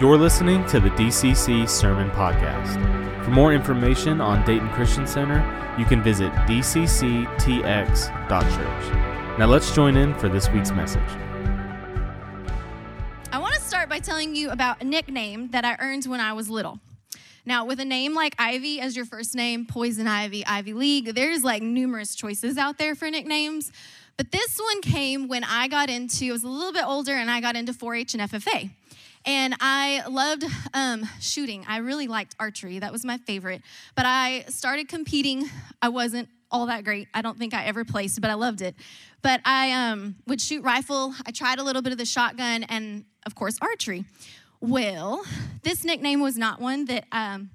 You're listening to the DCC Sermon Podcast. For more information on Dayton Christian Center, you can visit dcctx.church. Now let's join in for this week's message. I want to start by telling you about a nickname that I earned when I was little. Now, with a name like Ivy as your first name, Poison Ivy, Ivy League, there's like numerous choices out there for nicknames. But this one came when I got into, I was a little bit older and I got into 4 H and FFA. And I loved um, shooting. I really liked archery. That was my favorite. But I started competing. I wasn't all that great. I don't think I ever placed, but I loved it. But I um, would shoot rifle. I tried a little bit of the shotgun and, of course, archery. Well, this nickname was not one that, um,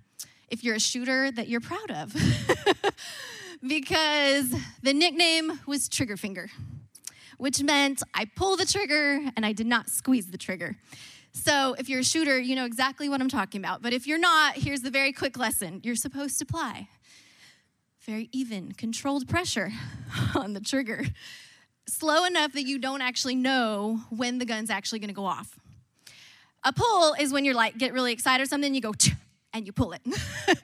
if you're a shooter, that you're proud of. because the nickname was Trigger Finger, which meant I pull the trigger and I did not squeeze the trigger. So, if you're a shooter, you know exactly what I'm talking about. But if you're not, here's the very quick lesson you're supposed to apply very even, controlled pressure on the trigger, slow enough that you don't actually know when the gun's actually gonna go off. A pull is when you're like, get really excited or something, you go, and you pull it.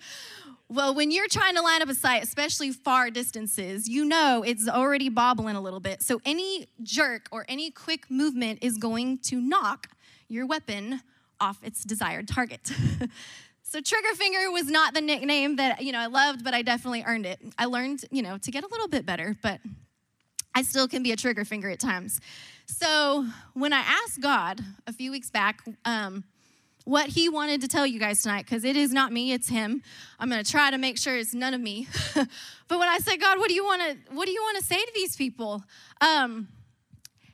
well, when you're trying to line up a sight, especially far distances, you know it's already bobbling a little bit. So any jerk or any quick movement is going to knock your weapon off its desired target. so trigger finger was not the nickname that, you know, I loved, but I definitely earned it. I learned, you know, to get a little bit better, but I still can be a trigger finger at times. So when I asked God a few weeks back, um, what he wanted to tell you guys tonight because it is not me it's him i'm going to try to make sure it's none of me but when i said god what do you want to what do you want to say to these people um,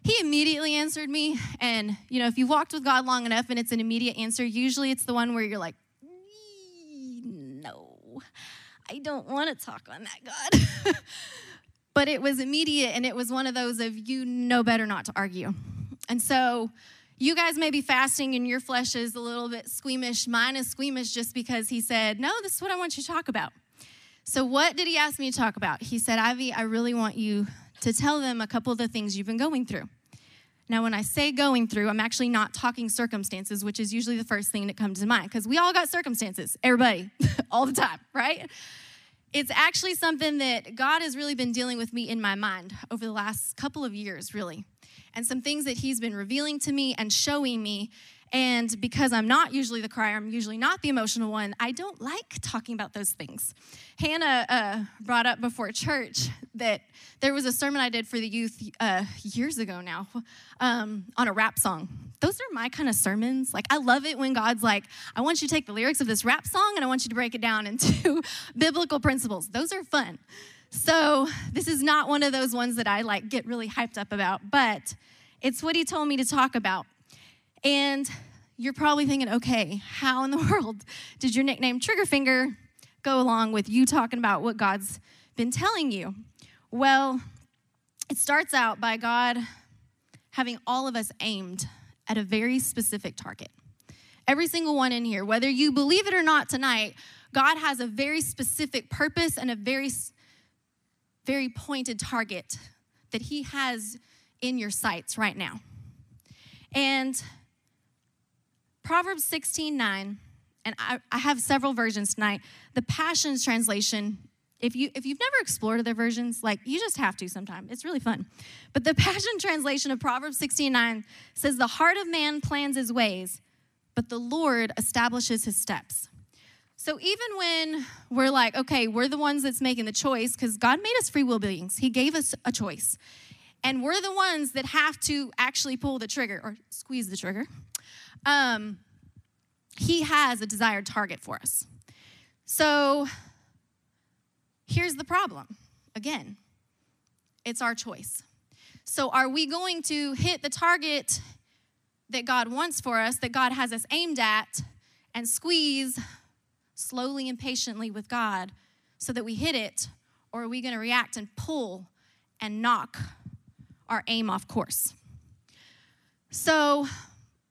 he immediately answered me and you know if you've walked with god long enough and it's an immediate answer usually it's the one where you're like no i don't want to talk on that god but it was immediate and it was one of those of you know better not to argue and so you guys may be fasting and your flesh is a little bit squeamish. Mine is squeamish just because he said, No, this is what I want you to talk about. So, what did he ask me to talk about? He said, Ivy, I really want you to tell them a couple of the things you've been going through. Now, when I say going through, I'm actually not talking circumstances, which is usually the first thing that comes to mind because we all got circumstances, everybody, all the time, right? It's actually something that God has really been dealing with me in my mind over the last couple of years, really and some things that he's been revealing to me and showing me. And because I'm not usually the crier, I'm usually not the emotional one, I don't like talking about those things. Hannah uh, brought up before church that there was a sermon I did for the youth uh, years ago now um, on a rap song. Those are my kind of sermons. Like, I love it when God's like, I want you to take the lyrics of this rap song and I want you to break it down into biblical principles. Those are fun. So, this is not one of those ones that I like get really hyped up about, but it's what he told me to talk about. And you're probably thinking, okay, how in the world did your nickname Triggerfinger go along with you talking about what God's been telling you? Well, it starts out by God having all of us aimed at a very specific target. Every single one in here, whether you believe it or not tonight, God has a very specific purpose and a very very pointed target that He has in your sights right now. And Proverbs 16 9, and I, I have several versions tonight. The Passions translation if you if you've never explored other versions like you just have to sometime it's really fun but the passion translation of proverbs 16 9 says the heart of man plans his ways but the lord establishes his steps so even when we're like, okay, we're the ones that's making the choice, because God made us free will beings, He gave us a choice. And we're the ones that have to actually pull the trigger or squeeze the trigger. Um, he has a desired target for us. So here's the problem again, it's our choice. So are we going to hit the target that God wants for us, that God has us aimed at, and squeeze slowly and patiently with God so that we hit it, or are we going to react and pull and knock our aim off course? So,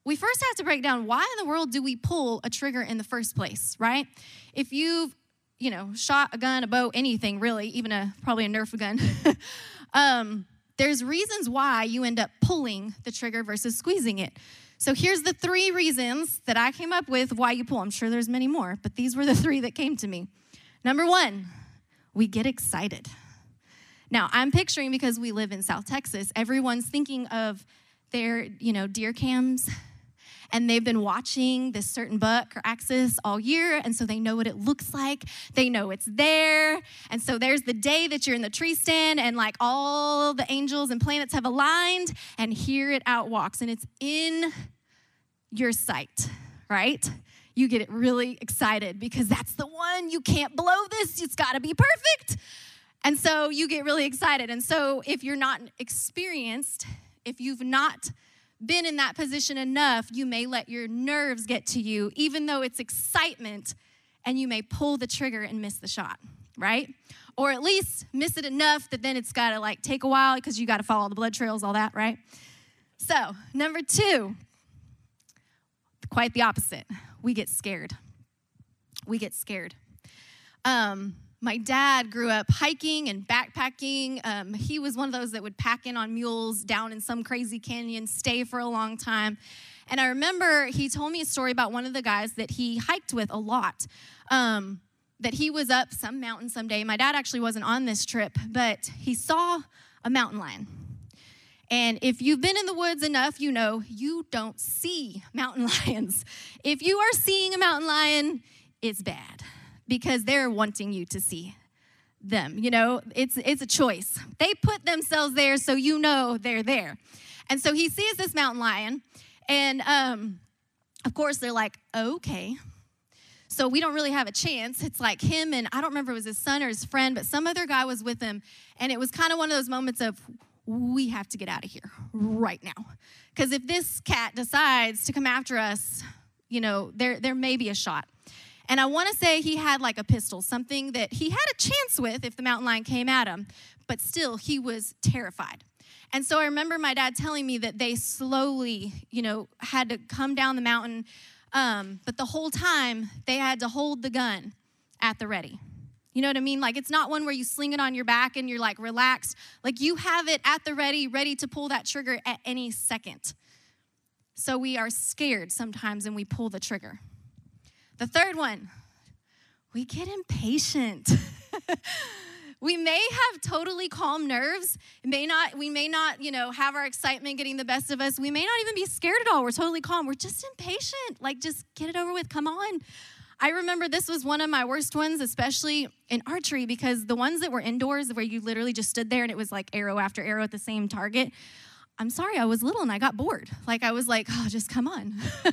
we first have to break down why in the world do we pull a trigger in the first place, right? If you've, you know, shot a gun, a bow, anything really, even a probably a Nerf gun, um, there's reasons why you end up pulling the trigger versus squeezing it. So here's the three reasons that I came up with why you pull. I'm sure there's many more, but these were the three that came to me. Number one, we get excited. Now, I'm picturing because we live in South Texas, everyone's thinking of their, you know, deer cams and they've been watching this certain buck or axis all year, and so they know what it looks like. They know it's there. And so there's the day that you're in the tree stand, and like all the angels and planets have aligned, and here it out walks, and it's in your sight, right? You get really excited because that's the one. You can't blow this, it's gotta be perfect. And so you get really excited. And so if you're not experienced, if you've not been in that position enough, you may let your nerves get to you, even though it's excitement, and you may pull the trigger and miss the shot, right? Or at least miss it enough that then it's got to like take a while because you got to follow the blood trails, all that, right? So, number two, quite the opposite. We get scared. We get scared. Um, my dad grew up hiking and backpacking. Um, he was one of those that would pack in on mules down in some crazy canyon, stay for a long time. And I remember he told me a story about one of the guys that he hiked with a lot. Um, that he was up some mountain someday. My dad actually wasn't on this trip, but he saw a mountain lion. And if you've been in the woods enough, you know you don't see mountain lions. If you are seeing a mountain lion, it's bad because they're wanting you to see them. You know, it's it's a choice. They put themselves there so you know they're there. And so he sees this mountain lion, and um, of course they're like, okay. So we don't really have a chance. It's like him and I don't remember it was his son or his friend, but some other guy was with him, and it was kind of one of those moments of we have to get out of here right now. Because if this cat decides to come after us, you know, there there may be a shot. And I want to say he had like a pistol, something that he had a chance with if the mountain lion came at him, but still he was terrified. And so I remember my dad telling me that they slowly, you know, had to come down the mountain, um, but the whole time they had to hold the gun at the ready. You know what I mean? Like it's not one where you sling it on your back and you're like relaxed. Like you have it at the ready, ready to pull that trigger at any second. So we are scared sometimes and we pull the trigger. The third one, we get impatient. we may have totally calm nerves. May not, we may not, you know, have our excitement getting the best of us. We may not even be scared at all. We're totally calm. We're just impatient. Like, just get it over with. Come on. I remember this was one of my worst ones, especially in archery, because the ones that were indoors where you literally just stood there and it was like arrow after arrow at the same target. I'm sorry, I was little and I got bored. Like, I was like, oh, just come on.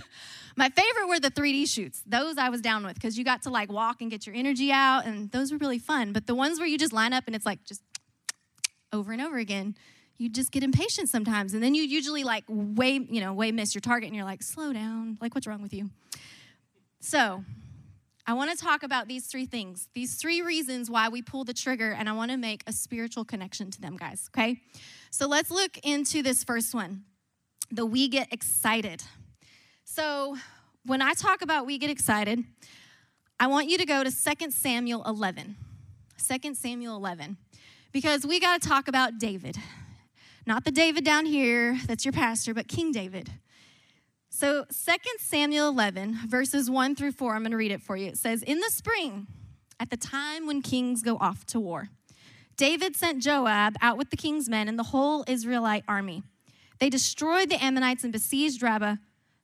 My favorite were the 3D shoots. Those I was down with because you got to like walk and get your energy out, and those were really fun. But the ones where you just line up and it's like just over and over again, you just get impatient sometimes. And then you usually like way, you know, way miss your target and you're like, slow down. Like, what's wrong with you? So, I want to talk about these three things, these three reasons why we pull the trigger, and I want to make a spiritual connection to them, guys, okay? So let's look into this first one the we get excited. So, when I talk about we get excited, I want you to go to 2 Samuel 11. 2 Samuel 11. Because we got to talk about David. Not the David down here that's your pastor, but King David. So, 2 Samuel 11, verses 1 through 4, I'm going to read it for you. It says, In the spring, at the time when kings go off to war, David sent Joab out with the king's men and the whole Israelite army. They destroyed the Ammonites and besieged Rabbah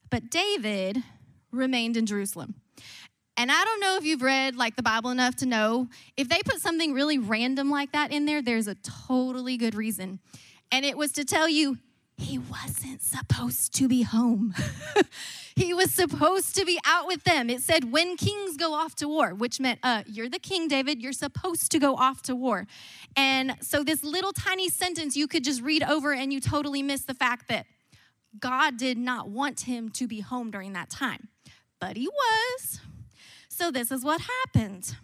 but David remained in Jerusalem. And I don't know if you've read like the Bible enough to know if they put something really random like that in there, there's a totally good reason. And it was to tell you he wasn't supposed to be home. he was supposed to be out with them. It said, when kings go off to war, which meant, uh, you're the king, David, you're supposed to go off to war. And so, this little tiny sentence you could just read over and you totally miss the fact that God did not want him to be home during that time, but he was. So this is what happened.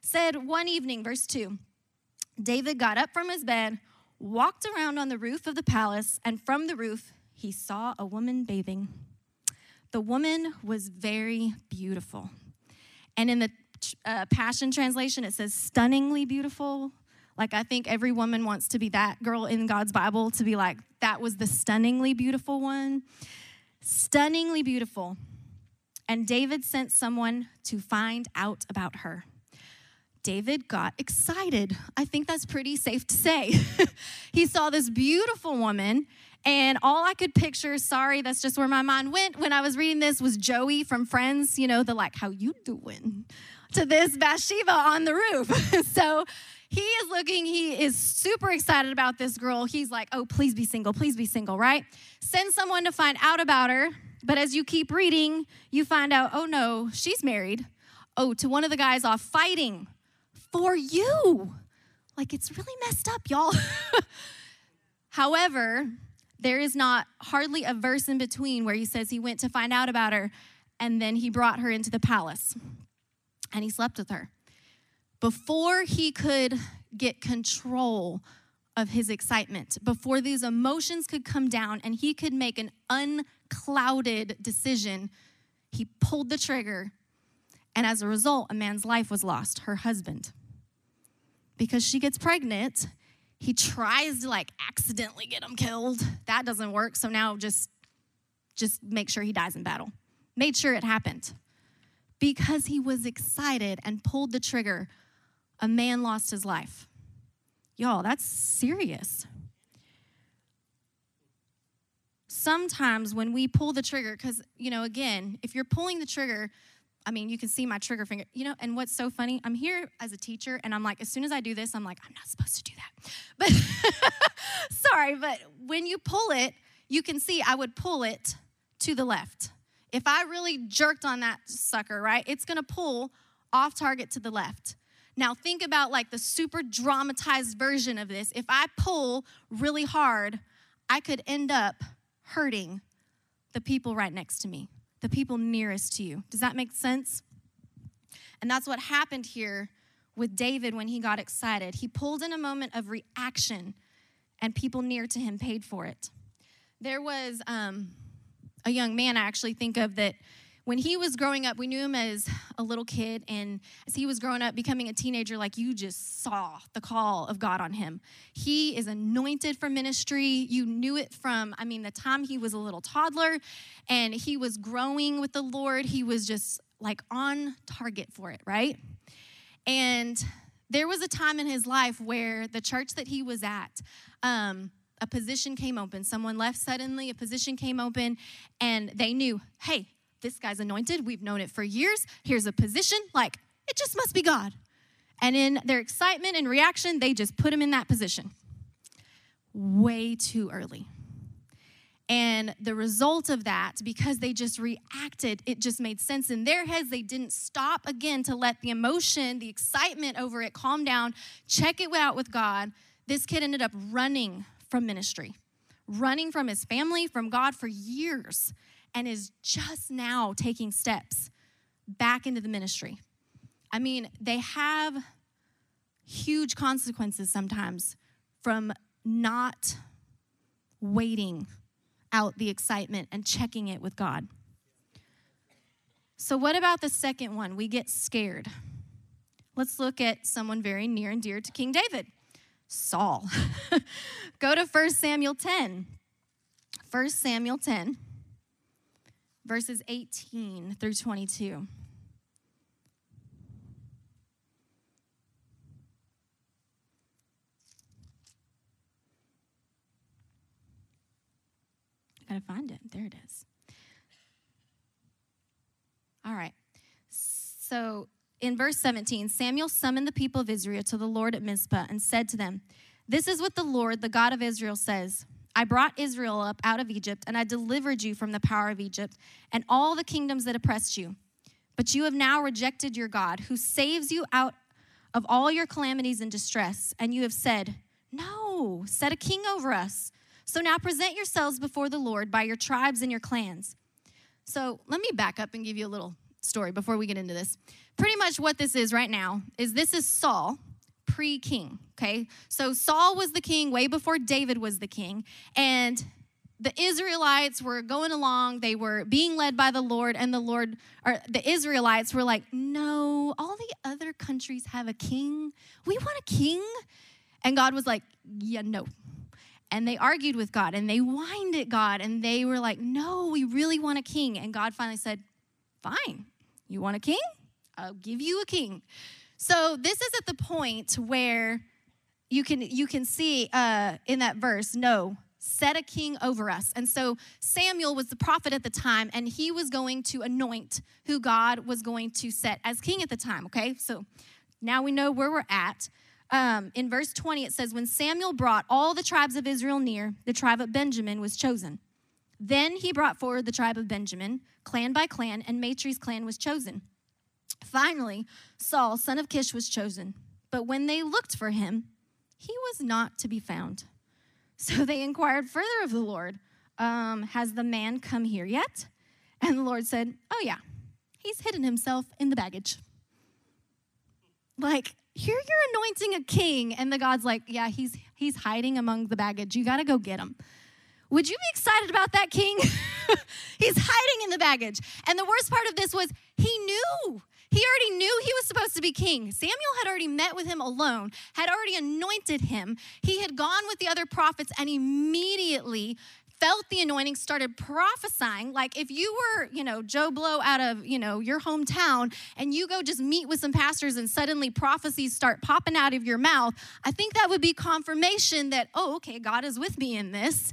Said one evening, verse 2 David got up from his bed, walked around on the roof of the palace, and from the roof, he saw a woman bathing. The woman was very beautiful. And in the uh, Passion Translation, it says stunningly beautiful, like, I think every woman wants to be that girl in God's Bible to be like, that was the stunningly beautiful one. stunningly beautiful. And David sent someone to find out about her. David got excited. I think that's pretty safe to say. he saw this beautiful woman, and all I could picture, sorry, that's just where my mind went when I was reading this, was Joey from Friends, you know, the like, how you doing? To this Bathsheba on the roof. so he is looking, he is super excited about this girl. He's like, oh, please be single, please be single, right? Send someone to find out about her. But as you keep reading, you find out, oh no, she's married. Oh, to one of the guys off fighting for you. Like it's really messed up, y'all. However, there is not hardly a verse in between where he says he went to find out about her and then he brought her into the palace and he slept with her. Before he could get control of his excitement, before these emotions could come down and he could make an unclouded decision, he pulled the trigger. And as a result, a man's life was lost, her husband. Because she gets pregnant, he tries to like accidentally get him killed. That doesn't work. So now just just make sure he dies in battle. Made sure it happened. Because he was excited and pulled the trigger, a man lost his life. Y'all, that's serious. Sometimes when we pull the trigger, because, you know, again, if you're pulling the trigger, I mean, you can see my trigger finger, you know, and what's so funny, I'm here as a teacher, and I'm like, as soon as I do this, I'm like, I'm not supposed to do that. But sorry, but when you pull it, you can see I would pull it to the left. If I really jerked on that sucker, right, it's gonna pull off target to the left. Now, think about like the super dramatized version of this. If I pull really hard, I could end up hurting the people right next to me, the people nearest to you. Does that make sense? And that's what happened here with David when he got excited. He pulled in a moment of reaction, and people near to him paid for it. There was um, a young man I actually think of that when he was growing up, we knew him as a little kid, and as he was growing up, becoming a teenager, like you just saw the call of God on him. He is anointed for ministry. You knew it from, I mean, the time he was a little toddler and he was growing with the Lord. He was just like on target for it, right? And there was a time in his life where the church that he was at, um, a position came open. Someone left suddenly, a position came open, and they knew, hey, this guy's anointed. We've known it for years. Here's a position. Like, it just must be God. And in their excitement and reaction, they just put him in that position way too early. And the result of that, because they just reacted, it just made sense in their heads. They didn't stop again to let the emotion, the excitement over it calm down, check it out with God. This kid ended up running from ministry, running from his family, from God for years and is just now taking steps back into the ministry. I mean, they have huge consequences sometimes from not waiting out the excitement and checking it with God. So, what about the second one? We get scared. Let's look at someone very near and dear to King David Saul. Go to 1 Samuel 10. 1 Samuel 10 verses 18 through 22. I gotta find it. There it is. All right. So in verse 17, Samuel summoned the people of Israel to the Lord at Mizpah and said to them, This is what the Lord, the God of Israel, says. I brought Israel up out of Egypt, and I delivered you from the power of Egypt and all the kingdoms that oppressed you. But you have now rejected your God, who saves you out of all your calamities and distress. And you have said, No, set a king over us. So now present yourselves before the Lord by your tribes and your clans. So let me back up and give you a little story before we get into this. Pretty much what this is right now is this is Saul, pre king, okay? So Saul was the king way before David was the king. And the Israelites were going along, they were being led by the Lord, and the Lord, or the Israelites were like, no, all the other countries have a king. We want a king. And God was like, yeah, no. and they argued with God and they whined at God and they were like, No, we really want a king. And God finally said, Fine, you want a king? I'll give you a king. So this is at the point where you can you can see uh, in that verse, no, set a king over us. And so Samuel was the prophet at the time, and he was going to anoint who God was going to set as king at the time. Okay, so now we know where we're at. Um, in verse 20, it says, When Samuel brought all the tribes of Israel near, the tribe of Benjamin was chosen. Then he brought forward the tribe of Benjamin, clan by clan, and Matri's clan was chosen. Finally, Saul, son of Kish, was chosen. But when they looked for him, he was not to be found. So they inquired further of the Lord, um, Has the man come here yet? And the Lord said, Oh, yeah, he's hidden himself in the baggage. Like, here you're anointing a king, and the God's like, Yeah, he's, he's hiding among the baggage. You got to go get him. Would you be excited about that, king? he's hiding in the baggage. And the worst part of this was he knew. He already knew he was supposed to be king. Samuel had already met with him alone, had already anointed him. He had gone with the other prophets and immediately felt the anointing, started prophesying. Like if you were, you know, Joe Blow out of, you know, your hometown and you go just meet with some pastors and suddenly prophecies start popping out of your mouth, I think that would be confirmation that, oh, okay, God is with me in this.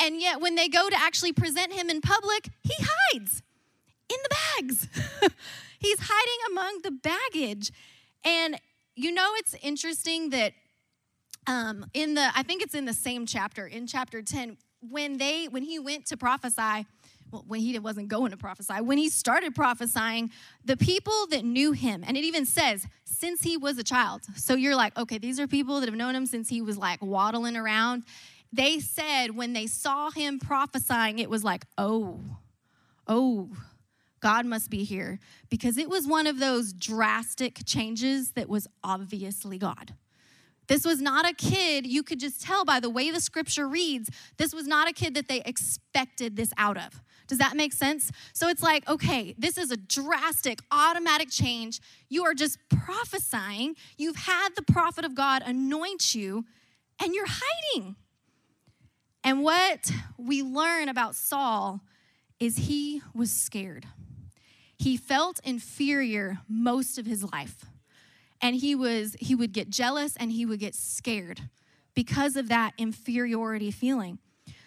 And yet when they go to actually present him in public, he hides in the bags. He's hiding among the baggage. And you know, it's interesting that um, in the, I think it's in the same chapter, in chapter 10, when they, when he went to prophesy, well, when he wasn't going to prophesy, when he started prophesying, the people that knew him, and it even says, since he was a child. So you're like, okay, these are people that have known him since he was like waddling around. They said when they saw him prophesying, it was like, oh, oh, God must be here because it was one of those drastic changes that was obviously God. This was not a kid, you could just tell by the way the scripture reads, this was not a kid that they expected this out of. Does that make sense? So it's like, okay, this is a drastic, automatic change. You are just prophesying. You've had the prophet of God anoint you, and you're hiding. And what we learn about Saul is he was scared. He felt inferior most of his life. And he was he would get jealous and he would get scared because of that inferiority feeling.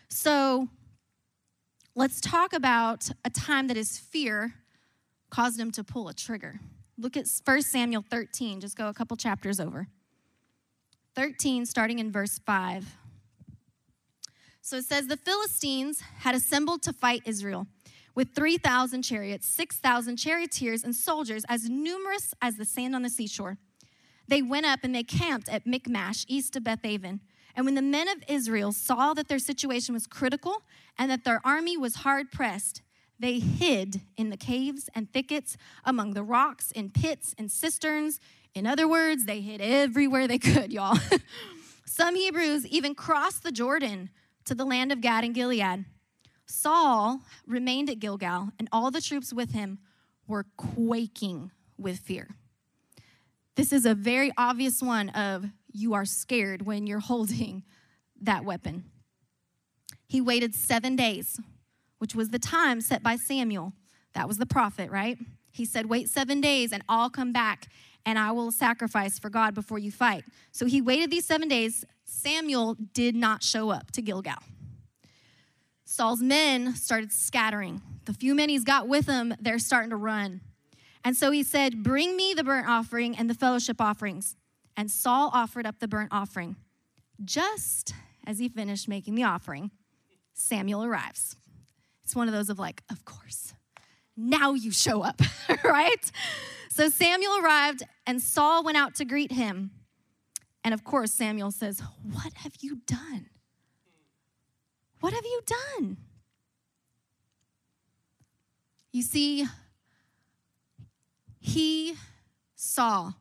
So let's talk about a time that his fear caused him to pull a trigger. Look at 1 Samuel 13, just go a couple chapters over. 13, starting in verse 5. So it says, The Philistines had assembled to fight Israel with 3,000 chariots, 6,000 charioteers, and soldiers as numerous as the sand on the seashore. They went up and they camped at Michmash, east of Bethaven. And when the men of Israel saw that their situation was critical and that their army was hard pressed, they hid in the caves and thickets, among the rocks, in pits and cisterns. In other words, they hid everywhere they could, y'all. Some Hebrews even crossed the Jordan to the land of Gad and Gilead. Saul remained at Gilgal, and all the troops with him were quaking with fear. This is a very obvious one of you are scared when you're holding that weapon. He waited seven days, which was the time set by Samuel. That was the prophet, right? He said, Wait seven days and I'll come back and I will sacrifice for God before you fight. So he waited these seven days. Samuel did not show up to Gilgal. Saul's men started scattering. The few men he's got with him, they're starting to run. And so he said, Bring me the burnt offering and the fellowship offerings. And Saul offered up the burnt offering. Just as he finished making the offering, Samuel arrives. It's one of those of like, Of course, now you show up, right? So Samuel arrived, and Saul went out to greet him. And of course, Samuel says, What have you done? What have you done? You see, he saw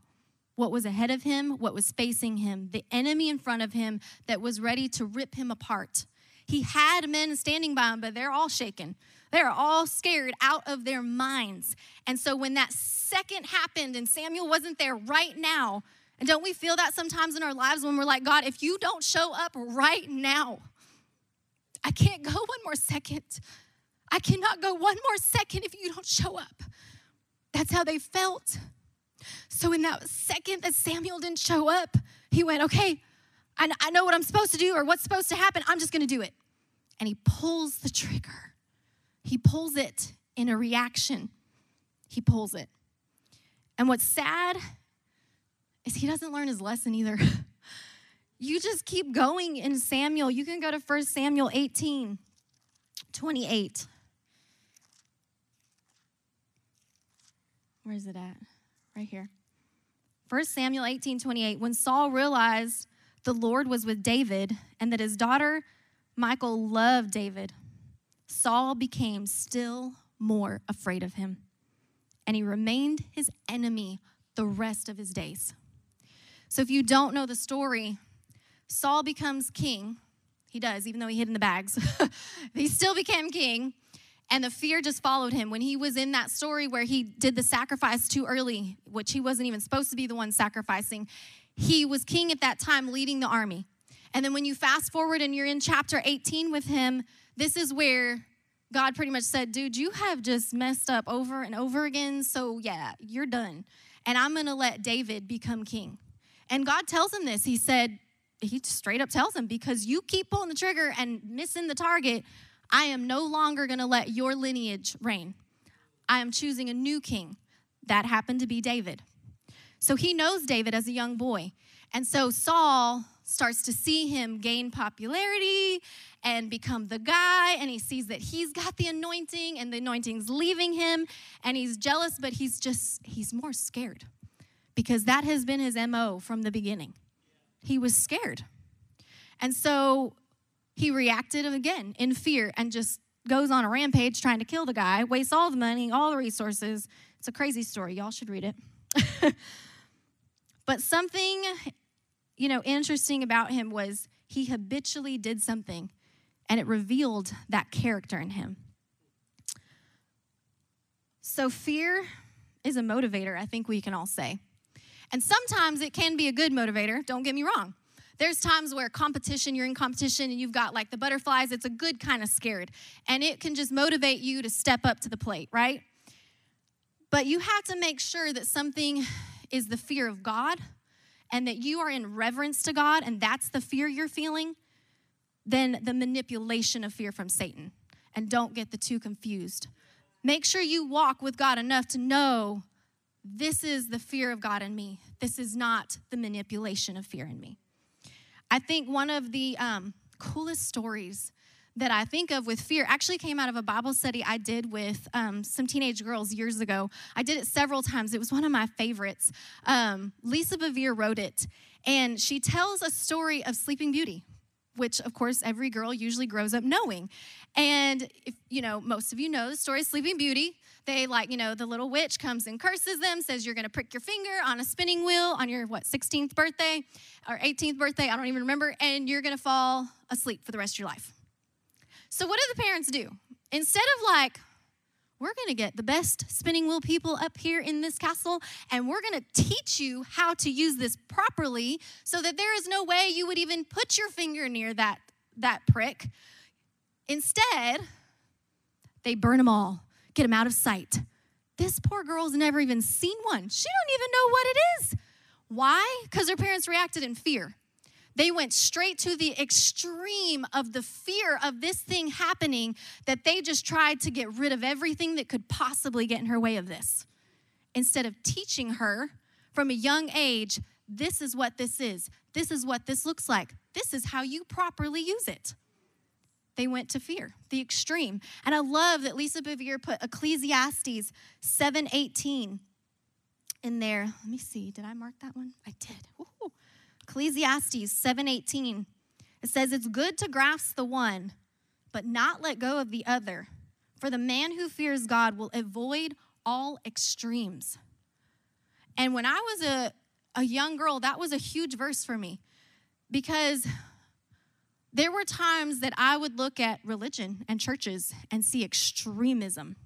what was ahead of him, what was facing him, the enemy in front of him that was ready to rip him apart. He had men standing by him, but they're all shaken. They're all scared out of their minds. And so when that second happened and Samuel wasn't there right now, And don't we feel that sometimes in our lives when we're like, God, if you don't show up right now, I can't go one more second. I cannot go one more second if you don't show up. That's how they felt. So, in that second that Samuel didn't show up, he went, Okay, I, I know what I'm supposed to do or what's supposed to happen. I'm just going to do it. And he pulls the trigger. He pulls it in a reaction. He pulls it. And what's sad is he doesn't learn his lesson either. you just keep going in Samuel. You can go to 1 Samuel 18, 28. Where is it at? Right here. 1 Samuel 18, 28. When Saul realized the Lord was with David and that his daughter Michal loved David, Saul became still more afraid of him. And he remained his enemy the rest of his days. So if you don't know the story, Saul becomes king. He does, even though he hid in the bags. he still became king. And the fear just followed him when he was in that story where he did the sacrifice too early, which he wasn't even supposed to be the one sacrificing. He was king at that time, leading the army. And then when you fast forward and you're in chapter 18 with him, this is where God pretty much said, Dude, you have just messed up over and over again. So, yeah, you're done. And I'm going to let David become king. And God tells him this. He said, He straight up tells him, Because you keep pulling the trigger and missing the target, I am no longer going to let your lineage reign. I am choosing a new king. That happened to be David. So he knows David as a young boy. And so Saul starts to see him gain popularity and become the guy and he sees that he's got the anointing and the anointing's leaving him and he's jealous but he's just he's more scared because that has been his MO from the beginning. He was scared. And so he reacted again in fear and just goes on a rampage trying to kill the guy, wastes all the money, all the resources. It's a crazy story. Y'all should read it. but something, you know, interesting about him was he habitually did something and it revealed that character in him. So fear is a motivator, I think we can all say. And sometimes it can be a good motivator, don't get me wrong. There's times where competition, you're in competition and you've got like the butterflies, it's a good kind of scared. And it can just motivate you to step up to the plate, right? But you have to make sure that something is the fear of God and that you are in reverence to God and that's the fear you're feeling, then the manipulation of fear from Satan. And don't get the two confused. Make sure you walk with God enough to know this is the fear of God in me. This is not the manipulation of fear in me. I think one of the um, coolest stories that I think of with fear actually came out of a Bible study I did with um, some teenage girls years ago. I did it several times. It was one of my favorites. Um, Lisa Bevere wrote it, and she tells a story of Sleeping Beauty, which of course every girl usually grows up knowing. And if you know, most of you know the story of Sleeping Beauty. They like, you know, the little witch comes and curses them, says you're gonna prick your finger on a spinning wheel on your what 16th birthday or 18th birthday, I don't even remember, and you're gonna fall asleep for the rest of your life. So what do the parents do? Instead of like, we're going to get the best spinning wheel people up here in this castle, and we're going to teach you how to use this properly so that there is no way you would even put your finger near that, that prick. Instead, they burn them all, get them out of sight. This poor girl's never even seen one. She don't even know what it is. Why? Because her parents reacted in fear. They went straight to the extreme of the fear of this thing happening that they just tried to get rid of everything that could possibly get in her way of this. Instead of teaching her from a young age, this is what this is, this is what this looks like, this is how you properly use it. They went to fear, the extreme. And I love that Lisa Bevere put Ecclesiastes 7:18 in there. Let me see. Did I mark that one? I did. Ooh. Ecclesiastes 7:18. It says it's good to grasp the one, but not let go of the other. For the man who fears God will avoid all extremes. And when I was a, a young girl, that was a huge verse for me because there were times that I would look at religion and churches and see extremism.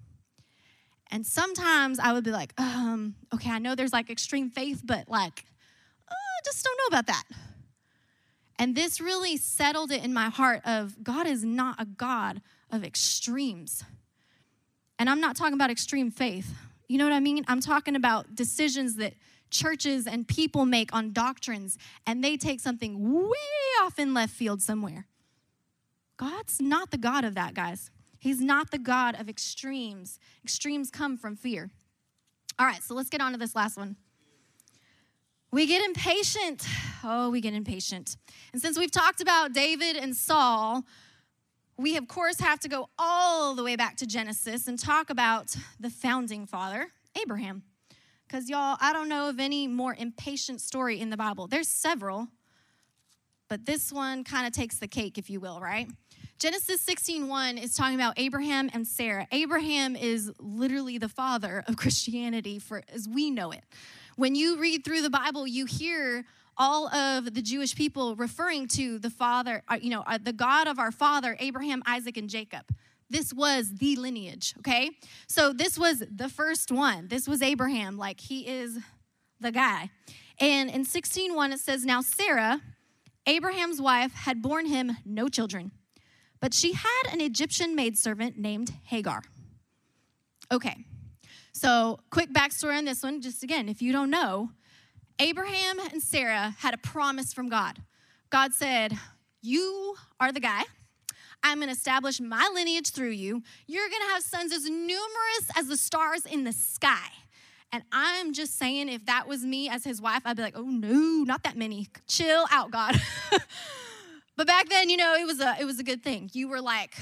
And sometimes I would be like, um, okay, I know there's like extreme faith, but like, just don't know about that. And this really settled it in my heart of God is not a God of extremes. And I'm not talking about extreme faith. You know what I mean? I'm talking about decisions that churches and people make on doctrines and they take something way off in left field somewhere. God's not the God of that, guys. He's not the God of extremes. Extremes come from fear. All right, so let's get on to this last one. We get impatient. Oh, we get impatient. And since we've talked about David and Saul, we of course have to go all the way back to Genesis and talk about the founding father, Abraham. Because, y'all, I don't know of any more impatient story in the Bible. There's several, but this one kind of takes the cake, if you will, right? Genesis 16:1 is talking about Abraham and Sarah. Abraham is literally the father of Christianity for as we know it. When you read through the Bible, you hear all of the Jewish people referring to the father, uh, you know, uh, the God of our father, Abraham, Isaac, and Jacob. This was the lineage, okay? So this was the first one. This was Abraham, like he is the guy. And in 16:1 it says, "Now Sarah, Abraham's wife, had borne him no children, but she had an Egyptian maidservant named Hagar." Okay. So, quick backstory on this one, just again, if you don't know, Abraham and Sarah had a promise from God. God said, You are the guy. I'm going to establish my lineage through you. You're going to have sons as numerous as the stars in the sky. And I'm just saying, if that was me as his wife, I'd be like, oh no, not that many. Chill out, God. but back then, you know, it was a it was a good thing. You were like,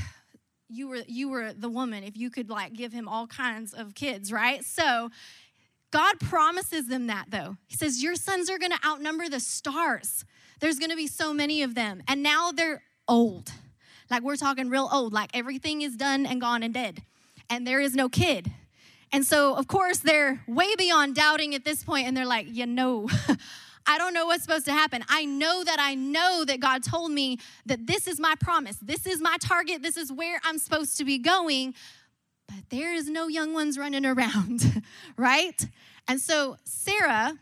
you were you were the woman if you could like give him all kinds of kids, right? So God promises them that though. He says, Your sons are gonna outnumber the stars. There's gonna be so many of them. And now they're old. Like we're talking real old, like everything is done and gone and dead, and there is no kid. And so, of course, they're way beyond doubting at this point, and they're like, you know, I don't know what's supposed to happen. I know that I know that God told me that this is my promise, this is my target, this is where I'm supposed to be going, but there is no young ones running around, right? And so, Sarah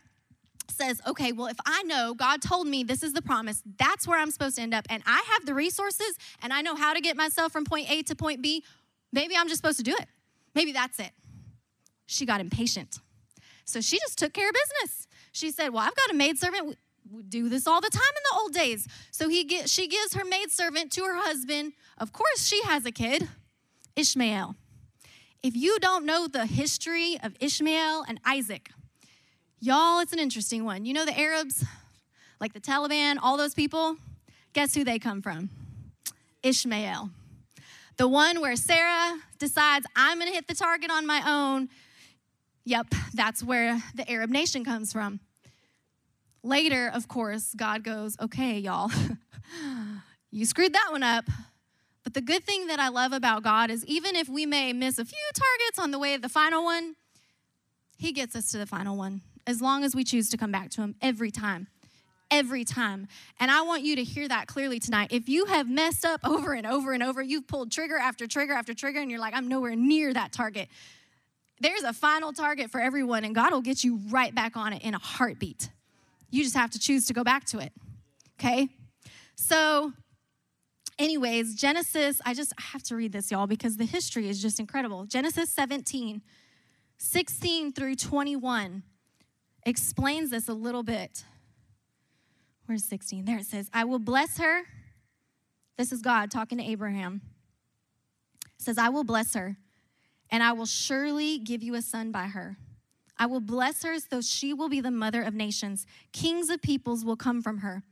says, okay, well, if I know God told me this is the promise, that's where I'm supposed to end up, and I have the resources and I know how to get myself from point A to point B, maybe I'm just supposed to do it. Maybe that's it. She got impatient. So she just took care of business. She said, Well, I've got a maidservant. We do this all the time in the old days. So he get, she gives her maidservant to her husband. Of course, she has a kid, Ishmael. If you don't know the history of Ishmael and Isaac, Y'all, it's an interesting one. You know the Arabs, like the Taliban, all those people? Guess who they come from? Ishmael. The one where Sarah decides, I'm gonna hit the target on my own. Yep, that's where the Arab nation comes from. Later, of course, God goes, okay, y'all, you screwed that one up. But the good thing that I love about God is even if we may miss a few targets on the way to the final one, He gets us to the final one as long as we choose to come back to Him every time. Every time. And I want you to hear that clearly tonight. If you have messed up over and over and over, you've pulled trigger after trigger after trigger, and you're like, I'm nowhere near that target. There's a final target for everyone, and God will get you right back on it in a heartbeat. You just have to choose to go back to it. Okay? So, anyways, Genesis, I just have to read this, y'all, because the history is just incredible. Genesis 17, 16 through 21 explains this a little bit. Where's 16? There it says, I will bless her. This is God talking to Abraham. It says, I will bless her, and I will surely give you a son by her. I will bless her so she will be the mother of nations. Kings of peoples will come from her.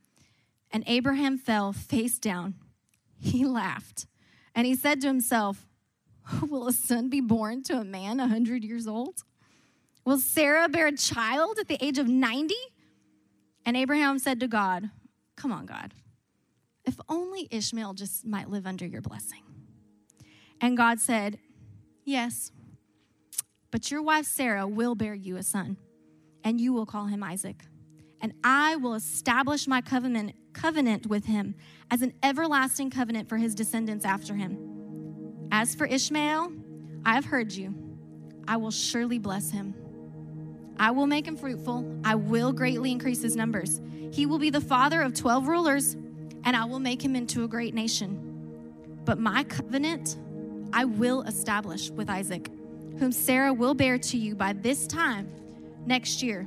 And Abraham fell face down. He laughed, and he said to himself, Will a son be born to a man a hundred years old? Will Sarah bear a child at the age of 90? And Abraham said to God, Come on, God. If only Ishmael just might live under your blessing. And God said, Yes, but your wife Sarah will bear you a son, and you will call him Isaac. And I will establish my covenant, covenant with him as an everlasting covenant for his descendants after him. As for Ishmael, I have heard you. I will surely bless him. I will make him fruitful. I will greatly increase his numbers. He will be the father of 12 rulers, and I will make him into a great nation. But my covenant I will establish with Isaac, whom Sarah will bear to you by this time next year.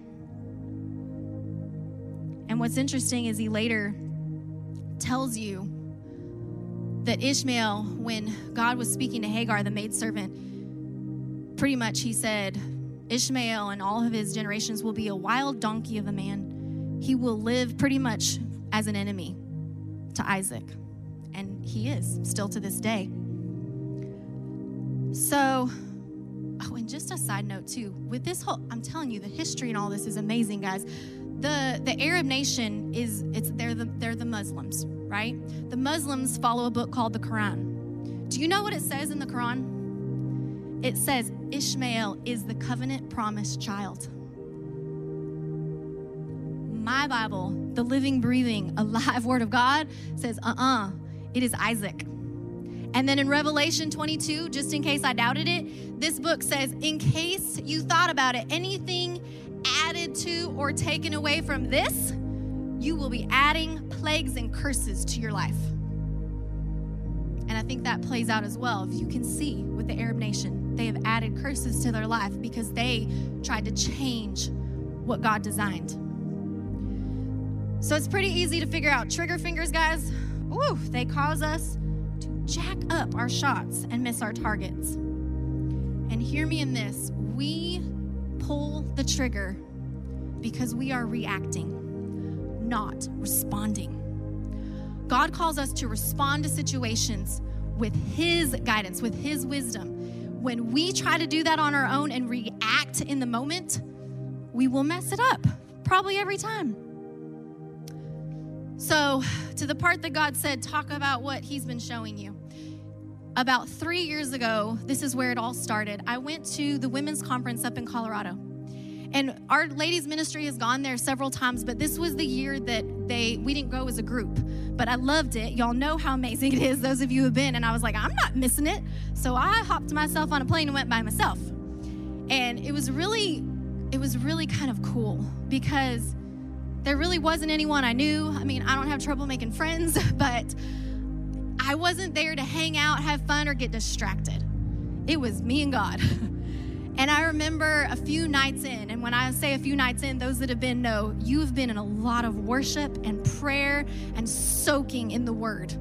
And what's interesting is he later tells you that Ishmael, when God was speaking to Hagar, the maidservant, pretty much he said, Ishmael and all of his generations will be a wild donkey of a man. He will live pretty much as an enemy to Isaac. And he is still to this day. So, oh, and just a side note too, with this whole, I'm telling you, the history and all this is amazing, guys. The the Arab nation is it's they're the they're the Muslims, right? The Muslims follow a book called the Quran. Do you know what it says in the Quran? It says Ishmael is the covenant promised child. My Bible, the living, breathing, alive word of God, says, uh uh-uh, uh, it is Isaac. And then in Revelation 22, just in case I doubted it, this book says, in case you thought about it, anything added to or taken away from this, you will be adding plagues and curses to your life. And I think that plays out as well. If you can see with the Arab nation, they have added curses to their life because they tried to change what God designed. So it's pretty easy to figure out trigger fingers, guys. Ooh, they cause us jack up our shots and miss our targets. And hear me in this we pull the trigger because we are reacting, not responding. God calls us to respond to situations with His guidance, with His wisdom. When we try to do that on our own and react in the moment, we will mess it up, probably every time. So, to the part that God said, talk about what He's been showing you. About three years ago, this is where it all started. I went to the women's conference up in Colorado. And our ladies ministry has gone there several times, but this was the year that they we didn't go as a group. But I loved it. Y'all know how amazing it is, those of you who have been. And I was like, I'm not missing it. So I hopped myself on a plane and went by myself. And it was really, it was really kind of cool because there really wasn't anyone I knew. I mean, I don't have trouble making friends, but I wasn't there to hang out, have fun, or get distracted. It was me and God. And I remember a few nights in, and when I say a few nights in, those that have been know you've been in a lot of worship and prayer and soaking in the word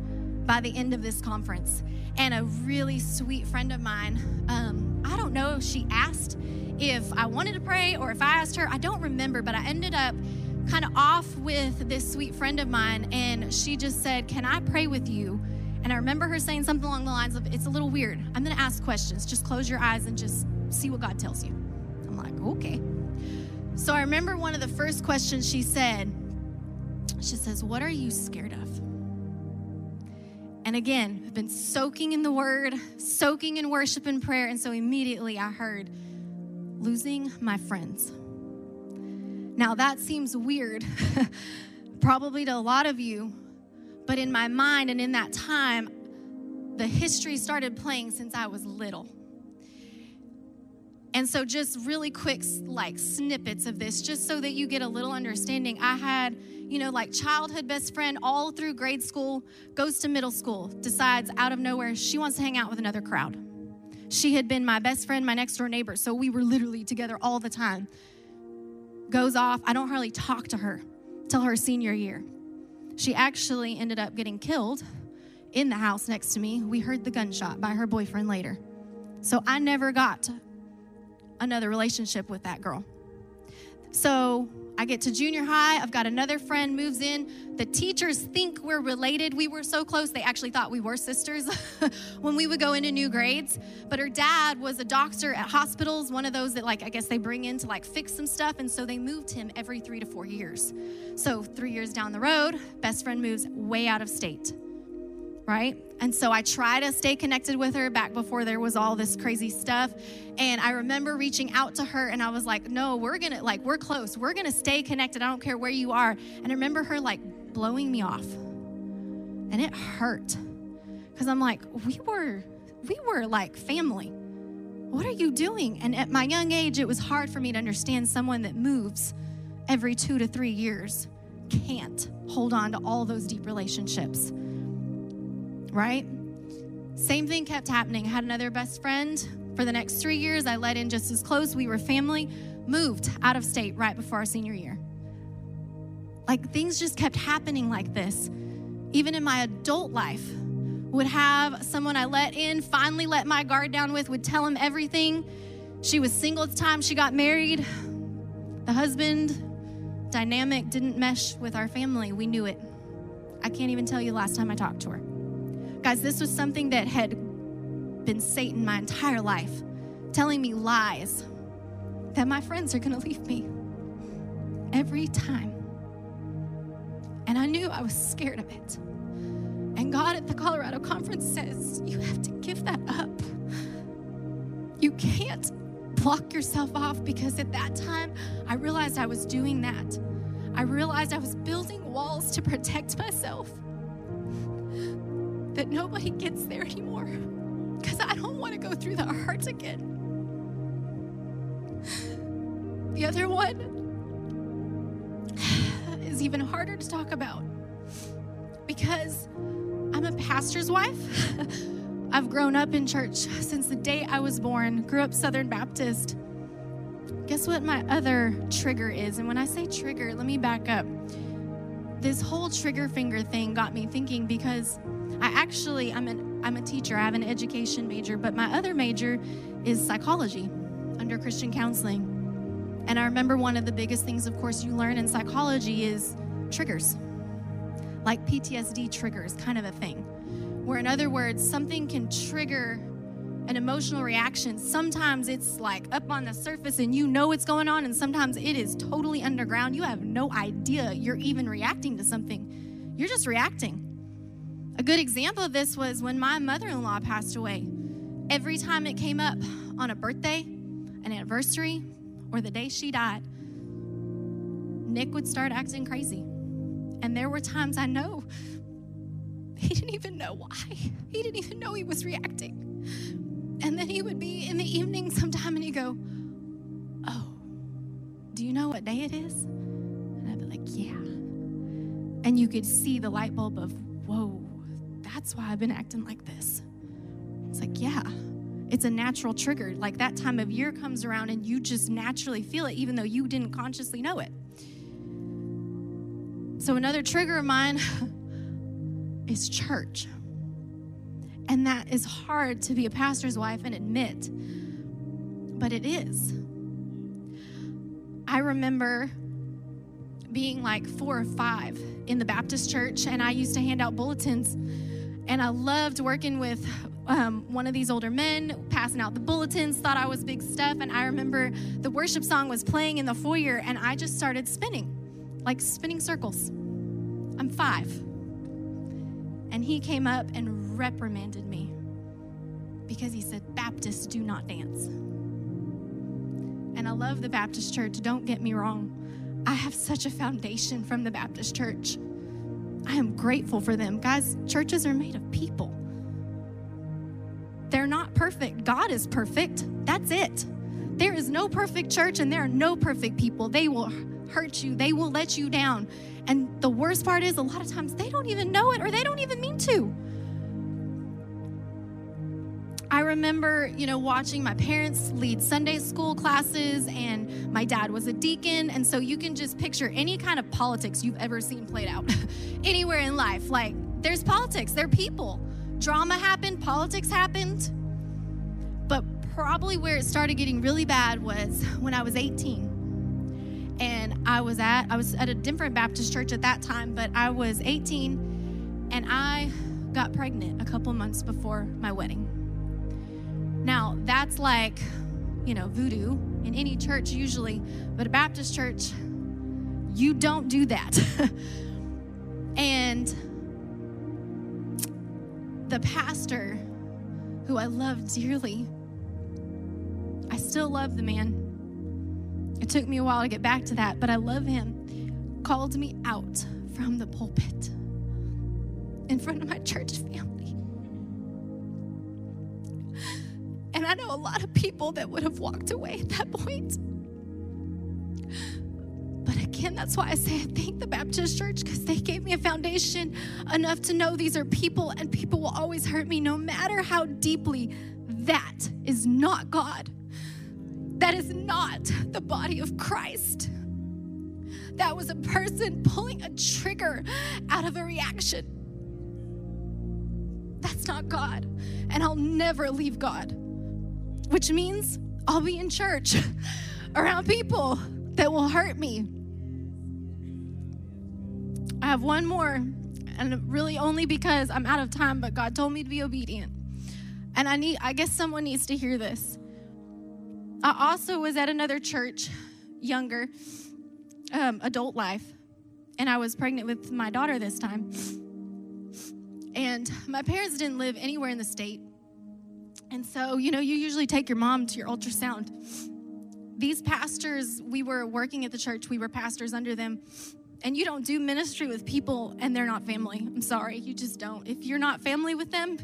by the end of this conference. And a really sweet friend of mine, um, I don't know if she asked if I wanted to pray or if I asked her, I don't remember, but I ended up kind of off with this sweet friend of mine, and she just said, Can I pray with you? And I remember her saying something along the lines of, It's a little weird. I'm gonna ask questions. Just close your eyes and just see what God tells you. I'm like, okay. So I remember one of the first questions she said, she says, What are you scared of? And again, I've been soaking in the word, soaking in worship and prayer. And so immediately I heard, losing my friends. Now that seems weird, probably to a lot of you, but in my mind and in that time, the history started playing since I was little. And so, just really quick, like snippets of this, just so that you get a little understanding. I had, you know, like childhood best friend all through grade school, goes to middle school, decides out of nowhere she wants to hang out with another crowd. She had been my best friend, my next door neighbor, so we were literally together all the time. Goes off, I don't hardly talk to her till her senior year. She actually ended up getting killed in the house next to me. We heard the gunshot by her boyfriend later. So I never got another relationship with that girl. So I get to junior high. I've got another friend moves in. The teachers think we're related. We were so close, they actually thought we were sisters when we would go into new grades. But her dad was a doctor at hospitals, one of those that, like, I guess they bring in to like fix some stuff. And so they moved him every three to four years. So three years down the road, best friend moves way out of state right? And so I try to stay connected with her back before there was all this crazy stuff. And I remember reaching out to her and I was like, no, we're gonna, like, we're close. We're gonna stay connected. I don't care where you are. And I remember her like blowing me off. And it hurt. Because I'm like, we were, we were like family. What are you doing? And at my young age, it was hard for me to understand someone that moves every two to three years can't hold on to all those deep relationships. Right? Same thing kept happening. Had another best friend for the next three years. I let in just as close. We were family, moved out of state right before our senior year. Like things just kept happening like this. Even in my adult life, would have someone I let in, finally let my guard down with, would tell him everything. She was single at the time she got married. The husband dynamic didn't mesh with our family. We knew it. I can't even tell you the last time I talked to her. Guys, this was something that had been Satan my entire life, telling me lies that my friends are going to leave me every time. And I knew I was scared of it. And God at the Colorado conference says, You have to give that up. You can't block yourself off because at that time, I realized I was doing that. I realized I was building walls to protect myself. That nobody gets there anymore because I don't want to go through the hurt again. The other one is even harder to talk about because I'm a pastor's wife. I've grown up in church since the day I was born, grew up Southern Baptist. Guess what my other trigger is? And when I say trigger, let me back up. This whole trigger finger thing got me thinking because I actually I'm an I'm a teacher. I have an education major, but my other major is psychology under Christian counseling. And I remember one of the biggest things of course you learn in psychology is triggers like PTSD triggers, kind of a thing. Where, in other words, something can trigger an emotional reaction. Sometimes it's like up on the surface and you know what's going on, and sometimes it is totally underground. You have no idea you're even reacting to something, you're just reacting. A good example of this was when my mother in law passed away. Every time it came up on a birthday, an anniversary, or the day she died, Nick would start acting crazy. And there were times I know he didn't even know why. He didn't even know he was reacting. And then he would be in the evening sometime and he'd go, Oh, do you know what day it is? And I'd be like, Yeah. And you could see the light bulb of, Whoa, that's why I've been acting like this. It's like, Yeah, it's a natural trigger. Like that time of year comes around and you just naturally feel it, even though you didn't consciously know it. So, another trigger of mine is church. And that is hard to be a pastor's wife and admit, but it is. I remember being like four or five in the Baptist church, and I used to hand out bulletins. And I loved working with um, one of these older men, passing out the bulletins, thought I was big stuff. And I remember the worship song was playing in the foyer, and I just started spinning like spinning circles. I'm five. And he came up and reprimanded me because he said, Baptists do not dance. And I love the Baptist church, don't get me wrong. I have such a foundation from the Baptist church. I am grateful for them. Guys, churches are made of people. They're not perfect. God is perfect. That's it. There is no perfect church and there are no perfect people. They will hurt you, they will let you down. And the worst part is, a lot of times they don't even know it or they don't even mean to. I remember, you know, watching my parents lead Sunday school classes, and my dad was a deacon. And so you can just picture any kind of politics you've ever seen played out anywhere in life. Like, there's politics, they're people. Drama happened, politics happened. But probably where it started getting really bad was when I was 18 and I was at I was at a different Baptist church at that time, but I was 18 and I got pregnant a couple months before my wedding. Now, that's like, you know, voodoo in any church usually, but a Baptist church you don't do that. and the pastor who I love dearly I still love the man it took me a while to get back to that, but I love him. Called me out from the pulpit in front of my church family. And I know a lot of people that would have walked away at that point. But again, that's why I say I thank the Baptist Church because they gave me a foundation enough to know these are people and people will always hurt me no matter how deeply. That is not God. That is not the body of Christ. That was a person pulling a trigger out of a reaction. That's not God. And I'll never leave God, which means I'll be in church around people that will hurt me. I have one more, and really only because I'm out of time, but God told me to be obedient. And I need I guess someone needs to hear this. I also was at another church, younger, um, adult life, and I was pregnant with my daughter this time. And my parents didn't live anywhere in the state. And so, you know, you usually take your mom to your ultrasound. These pastors, we were working at the church, we were pastors under them. And you don't do ministry with people and they're not family. I'm sorry, you just don't. If you're not family with them,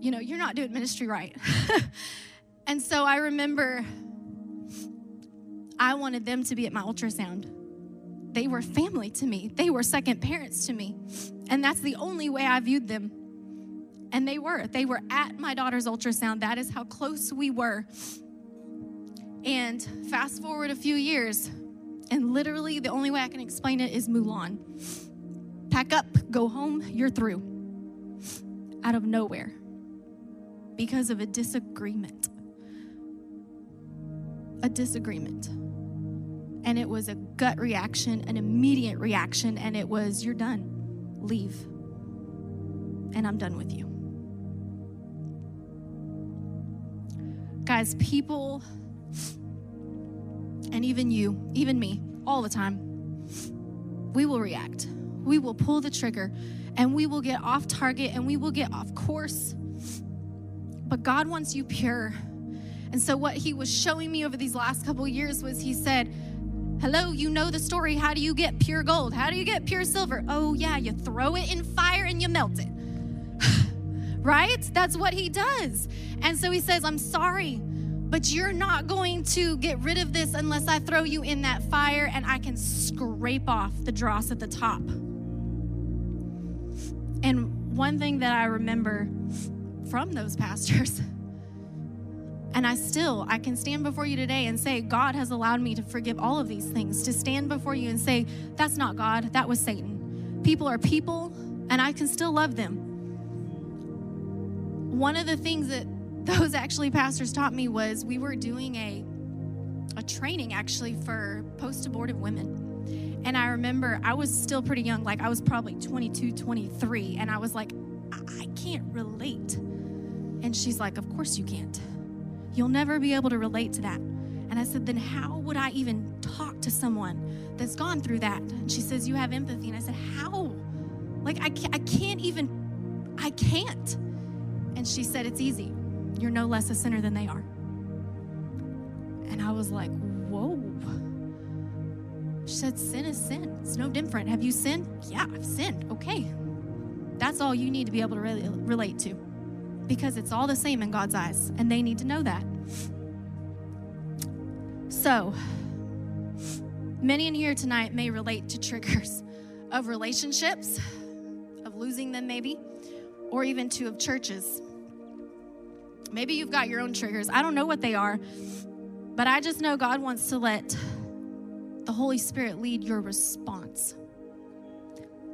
you know, you're not doing ministry right. and so I remember I wanted them to be at my ultrasound. They were family to me, they were second parents to me. And that's the only way I viewed them. And they were. They were at my daughter's ultrasound. That is how close we were. And fast forward a few years, and literally the only way I can explain it is Mulan. Pack up, go home, you're through. Out of nowhere because of a disagreement. A disagreement. And it was a gut reaction, an immediate reaction, and it was, You're done. Leave. And I'm done with you. Guys, people, and even you, even me, all the time, we will react. We will pull the trigger and we will get off target and we will get off course but God wants you pure. And so, what He was showing me over these last couple years was He said, Hello, you know the story. How do you get pure gold? How do you get pure silver? Oh, yeah, you throw it in fire and you melt it. right? That's what He does. And so He says, I'm sorry, but you're not going to get rid of this unless I throw you in that fire and I can scrape off the dross at the top. And one thing that I remember from those pastors. And I still, I can stand before you today and say, God has allowed me to forgive all of these things, to stand before you and say, that's not God, that was Satan. People are people, and I can still love them. One of the things that those actually pastors taught me was we were doing a, a training actually for post abortive women. And I remember I was still pretty young, like I was probably 22, 23, and I was like, I can't relate and she's like, Of course you can't. You'll never be able to relate to that. And I said, Then how would I even talk to someone that's gone through that? And she says, You have empathy. And I said, How? Like, I can't, I can't even, I can't. And she said, It's easy. You're no less a sinner than they are. And I was like, Whoa. She said, Sin is sin. It's no different. Have you sinned? Yeah, I've sinned. Okay. That's all you need to be able to relate to because it's all the same in God's eyes, and they need to know that. So, many in here tonight may relate to triggers of relationships, of losing them maybe, or even to of churches. Maybe you've got your own triggers. I don't know what they are, but I just know God wants to let the Holy Spirit lead your response.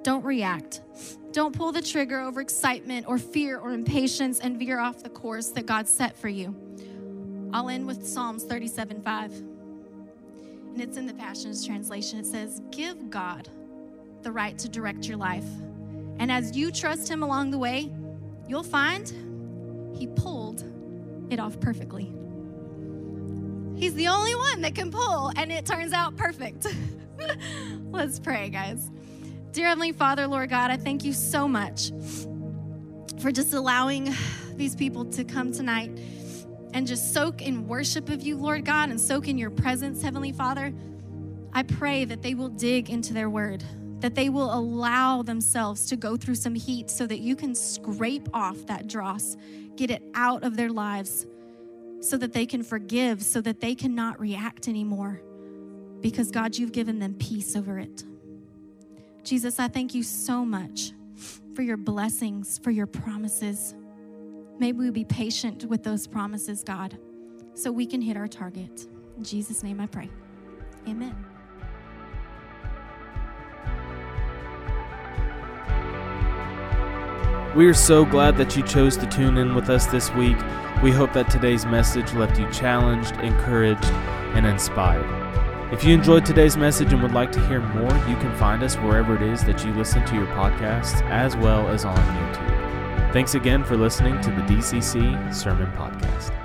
Don't react. Don't pull the trigger over excitement or fear or impatience and veer off the course that God set for you. I'll end with Psalms 37 5. And it's in the Passions Translation. It says, Give God the right to direct your life. And as you trust Him along the way, you'll find He pulled it off perfectly. He's the only one that can pull, and it turns out perfect. Let's pray, guys. Dear Heavenly Father, Lord God, I thank you so much for just allowing these people to come tonight and just soak in worship of you, Lord God, and soak in your presence, Heavenly Father. I pray that they will dig into their word, that they will allow themselves to go through some heat so that you can scrape off that dross, get it out of their lives, so that they can forgive, so that they cannot react anymore. Because, God, you've given them peace over it. Jesus, I thank you so much for your blessings, for your promises. Maybe we be patient with those promises, God, so we can hit our target. In Jesus' name I pray. Amen. We are so glad that you chose to tune in with us this week. We hope that today's message left you challenged, encouraged, and inspired. If you enjoyed today's message and would like to hear more, you can find us wherever it is that you listen to your podcasts, as well as on YouTube. Thanks again for listening to the DCC Sermon Podcast.